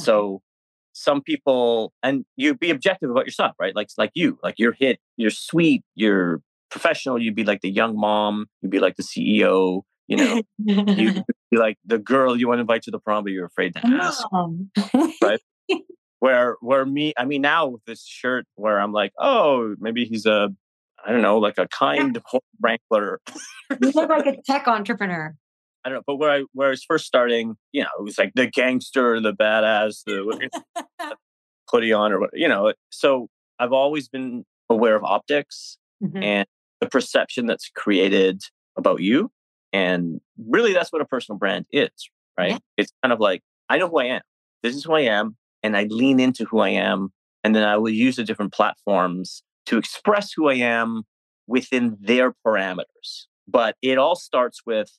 Okay. So some people and you be objective about yourself right like like you like you're hit you're sweet you're professional you'd be like the young mom you'd be like the ceo you know you'd be like the girl you want to invite to the prom but you're afraid to ask right where where me i mean now with this shirt where i'm like oh maybe he's a i don't know like a kind wrangler you look like a tech entrepreneur I don't know, but where I where I was first starting, you know, it was like the gangster, the badass, the hoodie on, or what, you know. So I've always been aware of optics mm-hmm. and the perception that's created about you, and really, that's what a personal brand is, right? Yeah. It's kind of like I know who I am. This is who I am, and I lean into who I am, and then I will use the different platforms to express who I am within their parameters. But it all starts with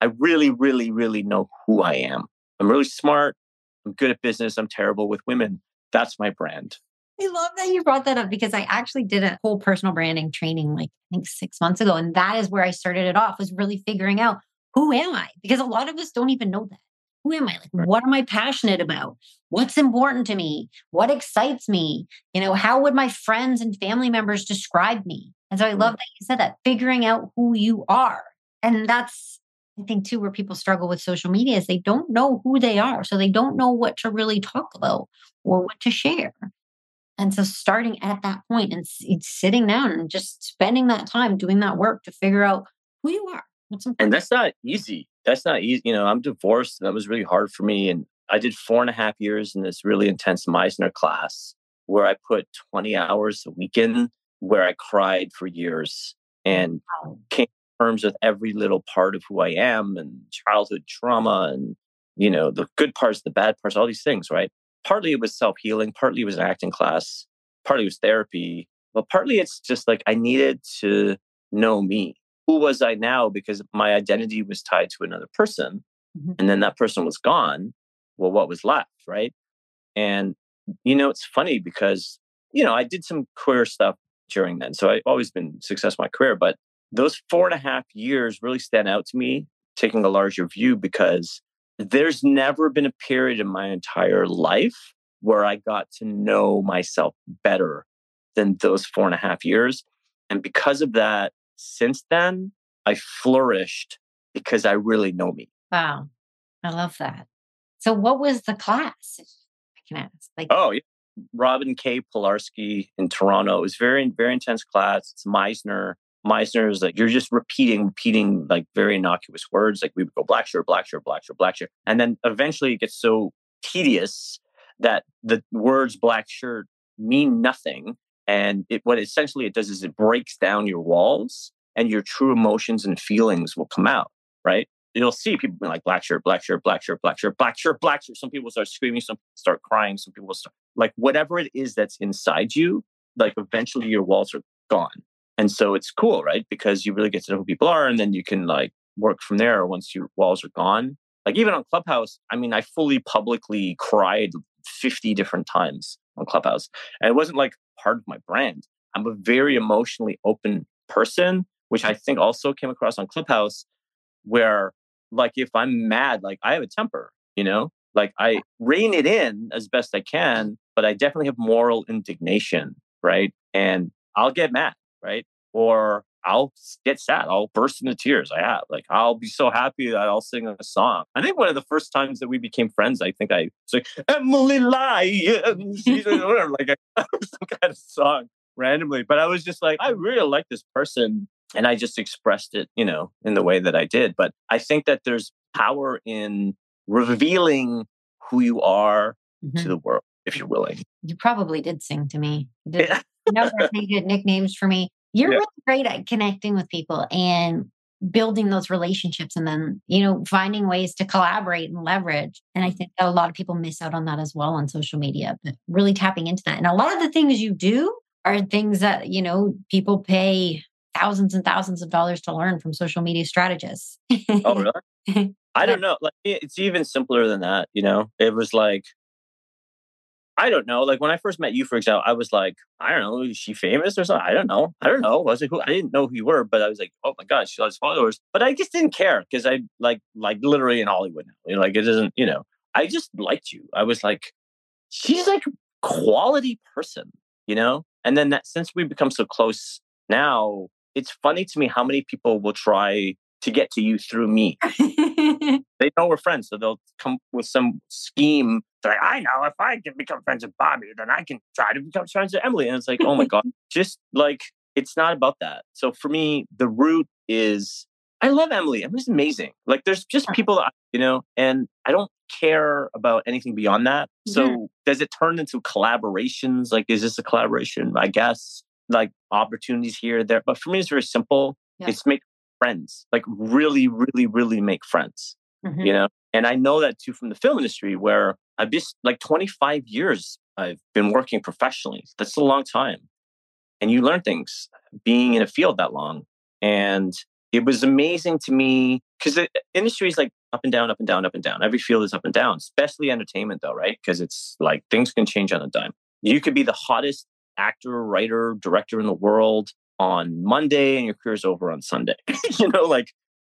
I really, really, really know who I am. I'm really smart. I'm good at business. I'm terrible with women. That's my brand. I love that you brought that up because I actually did a whole personal branding training like I think six months ago. And that is where I started it off was really figuring out who am I? Because a lot of us don't even know that. Who am I? Like, what am I passionate about? What's important to me? What excites me? You know, how would my friends and family members describe me? And so I mm. love that you said that, figuring out who you are. And that's I think too, where people struggle with social media is they don't know who they are. So they don't know what to really talk about or what to share. And so starting at that point and sitting down and just spending that time doing that work to figure out who you are. And that's not easy. That's not easy. You know, I'm divorced. That was really hard for me. And I did four and a half years in this really intense Meisner class where I put 20 hours a week in, where I cried for years and came to terms with every little part of who I am and childhood trauma and, you know, the good parts, the bad parts, all these things, right? Partly it was self healing, partly it was an acting class, partly it was therapy, but partly it's just like I needed to know me. Who was I now? Because my identity was tied to another person. Mm-hmm. And then that person was gone. Well, what was left, right? And, you know, it's funny because, you know, I did some queer stuff during then. So I've always been successful in my career, but those four and a half years really stand out to me, taking a larger view, because there's never been a period in my entire life where I got to know myself better than those four and a half years. And because of that, since then, I flourished because I really know me. Wow. I love that. So, what was the class? I can ask. Like, oh, yeah. Robin K. Pilarski in Toronto. It was very, very intense class. It's Meisner. Meisner is like you're just repeating, repeating like very innocuous words. Like we would go black shirt, black shirt, black shirt, black shirt, and then eventually it gets so tedious that the words black shirt mean nothing. And it, what essentially it does is it breaks down your walls, and your true emotions and feelings will come out. Right? You'll see people like black shirt, black shirt, black shirt, black shirt, black shirt, black shirt. Some people start screaming, some people start crying, some people start like whatever it is that's inside you. Like eventually your walls are gone and so it's cool, right? Because you really get to know who people are and then you can like work from there once your walls are gone. Like even on Clubhouse, I mean, I fully publicly cried 50 different times on Clubhouse. And it wasn't like part of my brand. I'm a very emotionally open person, which I think also came across on Clubhouse, where like if I'm mad, like I have a temper, you know? Like I rein it in as best I can, but I definitely have moral indignation, right? And I'll get mad right? Or I'll get sad. I'll burst into tears. I have like I'll be so happy that I'll sing a song. I think one of the first times that we became friends, I think I was like Emily Lyons, whatever, like some kind of song randomly. But I was just like, I really like this person, and I just expressed it, you know, in the way that I did. But I think that there's power in revealing who you are mm-hmm. to the world if you're willing. You probably did sing to me. Did number of good nicknames for me. You're yeah. really great at connecting with people and building those relationships and then, you know, finding ways to collaborate and leverage. And I mm-hmm. think that a lot of people miss out on that as well on social media, but really tapping into that. And a lot of the things you do are things that, you know, people pay thousands and thousands of dollars to learn from social media strategists. oh, really? I don't know. Like it's even simpler than that, you know. It was like I don't know. Like when I first met you, for example, I was like, I don't know, is she famous or something? I don't know. I don't know. Was it who? I didn't know who you were, but I was like, oh my god, she has followers. But I just didn't care because I like like literally in Hollywood now. Like it doesn't. You know, I just liked you. I was like, she's like quality person. You know, and then that since we become so close now, it's funny to me how many people will try to get to you through me. they know we're friends, so they'll come with some scheme. They're like, I know if I can become friends with Bobby, then I can try to become friends with Emily. And it's like, oh my God, just like it's not about that. So for me, the root is I love Emily. Emily's amazing. Like there's just people that, you know, and I don't care about anything beyond that. So mm-hmm. does it turn into collaborations? Like, is this a collaboration? I guess like opportunities here, there. But for me, it's very simple. Yeah. It's make friends, like really, really, really make friends, mm-hmm. you know? And I know that too from the film industry where I've just like 25 years I've been working professionally. That's a long time. And you learn things being in a field that long. And it was amazing to me because the industry is like up and down, up and down, up and down. Every field is up and down, especially entertainment though, right? Because it's like things can change on a dime. You could be the hottest actor, writer, director in the world on Monday and your career's over on Sunday. you know, like,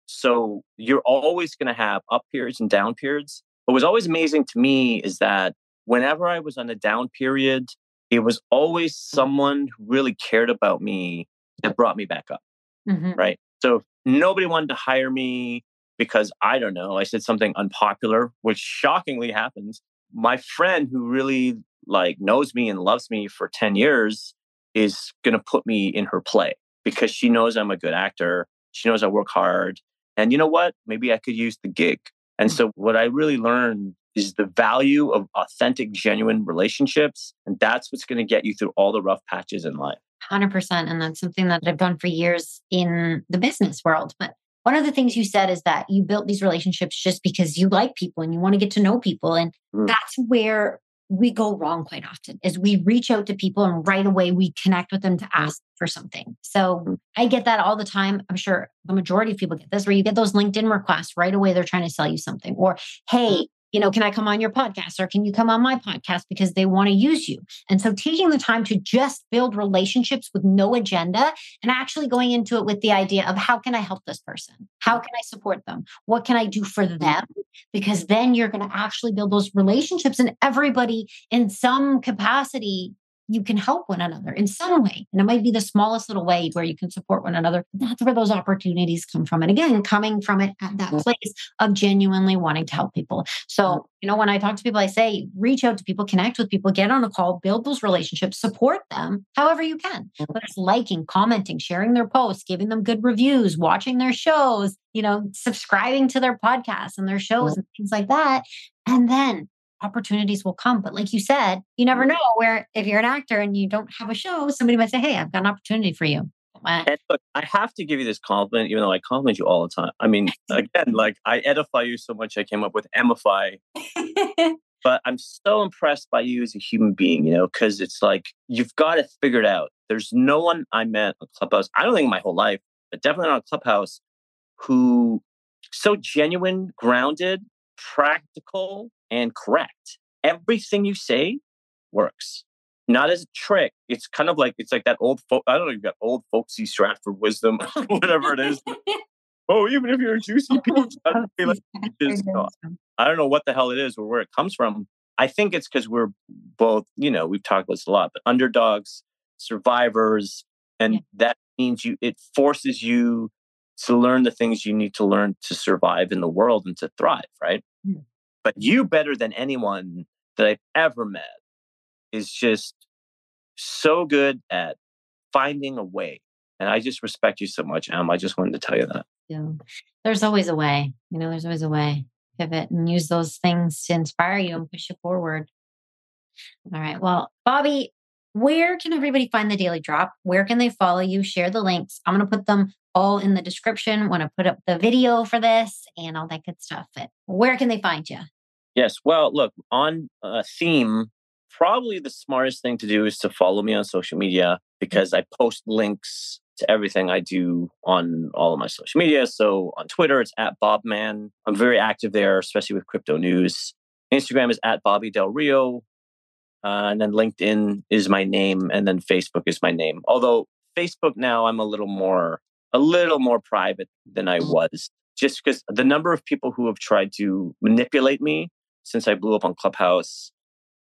so you're always going to have up periods and down periods. What was always amazing to me is that whenever I was on a down period, it was always someone who really cared about me that brought me back up. Mm-hmm. Right. So nobody wanted to hire me because I don't know, I said something unpopular, which shockingly happens. My friend who really like knows me and loves me for 10 years is going to put me in her play because she knows I'm a good actor. She knows I work hard. And you know what? Maybe I could use the gig. And so, what I really learned is the value of authentic, genuine relationships. And that's what's going to get you through all the rough patches in life. 100%. And that's something that I've done for years in the business world. But one of the things you said is that you built these relationships just because you like people and you want to get to know people. And mm. that's where we go wrong quite often is we reach out to people and right away we connect with them to ask for something. So mm. I get that all the time. I'm sure the majority of people get this where you get those LinkedIn requests right away. They're trying to sell you something or, hey, you know, can I come on your podcast or can you come on my podcast because they want to use you? And so taking the time to just build relationships with no agenda and actually going into it with the idea of how can I help this person? How can I support them? What can I do for them? Because then you're going to actually build those relationships and everybody in some capacity you can help one another in some way. And it might be the smallest little way where you can support one another. That's where those opportunities come from. And again, coming from it at that mm-hmm. place of genuinely wanting to help people. So, mm-hmm. you know, when I talk to people, I say reach out to people, connect with people, get on a call, build those relationships, support them however you can. Mm-hmm. Whether it's liking, commenting, sharing their posts, giving them good reviews, watching their shows, you know, subscribing to their podcasts and their shows and things like that. And then opportunities will come. But like you said, you never mm-hmm. know where if you're an actor and you don't have a show, somebody might say, Hey, I've got an opportunity for you. And look, I have to give you this compliment, even though I compliment you all the time. I mean, again, like I edify you so much, I came up with Emify. but I'm so impressed by you as a human being, you know, because it's like you've got it figured out. There's no one I met on Clubhouse, I don't think my whole life, but definitely on Clubhouse, who so genuine, grounded, practical, and correct. Everything you say works. Not as a trick. It's kind of like it's like that old folk. I don't know. You've got old folksy Stratford wisdom, whatever it is. oh, even if you're a juicy oh, peach, I don't know what the hell it is or where it comes from. I think it's because we're both, you know, we've talked about this a lot, but underdogs, survivors, and yeah. that means you. It forces you to learn the things you need to learn to survive in the world and to thrive, right? Yeah. But you, better than anyone that I've ever met, is just so good at finding a way. And I just respect you so much, Em. I just wanted to tell you that. Yeah. There's always a way. You know, there's always a way. Pivot and use those things to inspire you and push you forward. All right. Well, Bobby, where can everybody find the daily drop? Where can they follow you? Share the links. I'm going to put them all in the description when I put up the video for this and all that good stuff. But where can they find you? Yes. Well, look, on a theme, probably the smartest thing to do is to follow me on social media because I post links to everything I do on all of my social media. So on Twitter, it's at Bobman. I'm very active there, especially with crypto news. Instagram is at Bobby Del Rio. Uh, and then LinkedIn is my name, and then Facebook is my name. Although Facebook now, I'm a little more, a little more private than I was, just because the number of people who have tried to manipulate me since I blew up on Clubhouse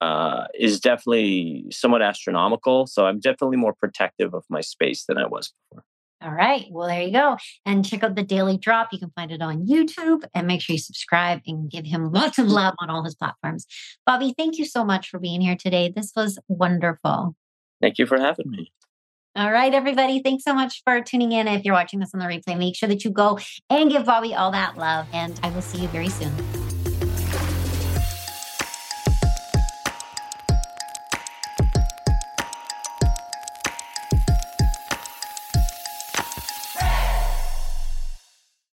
uh, is definitely somewhat astronomical. So I'm definitely more protective of my space than I was before. All right. Well, there you go. And check out the Daily Drop. You can find it on YouTube and make sure you subscribe and give him lots of love on all his platforms. Bobby, thank you so much for being here today. This was wonderful. Thank you for having me. All right, everybody. Thanks so much for tuning in. If you're watching this on the replay, make sure that you go and give Bobby all that love. And I will see you very soon.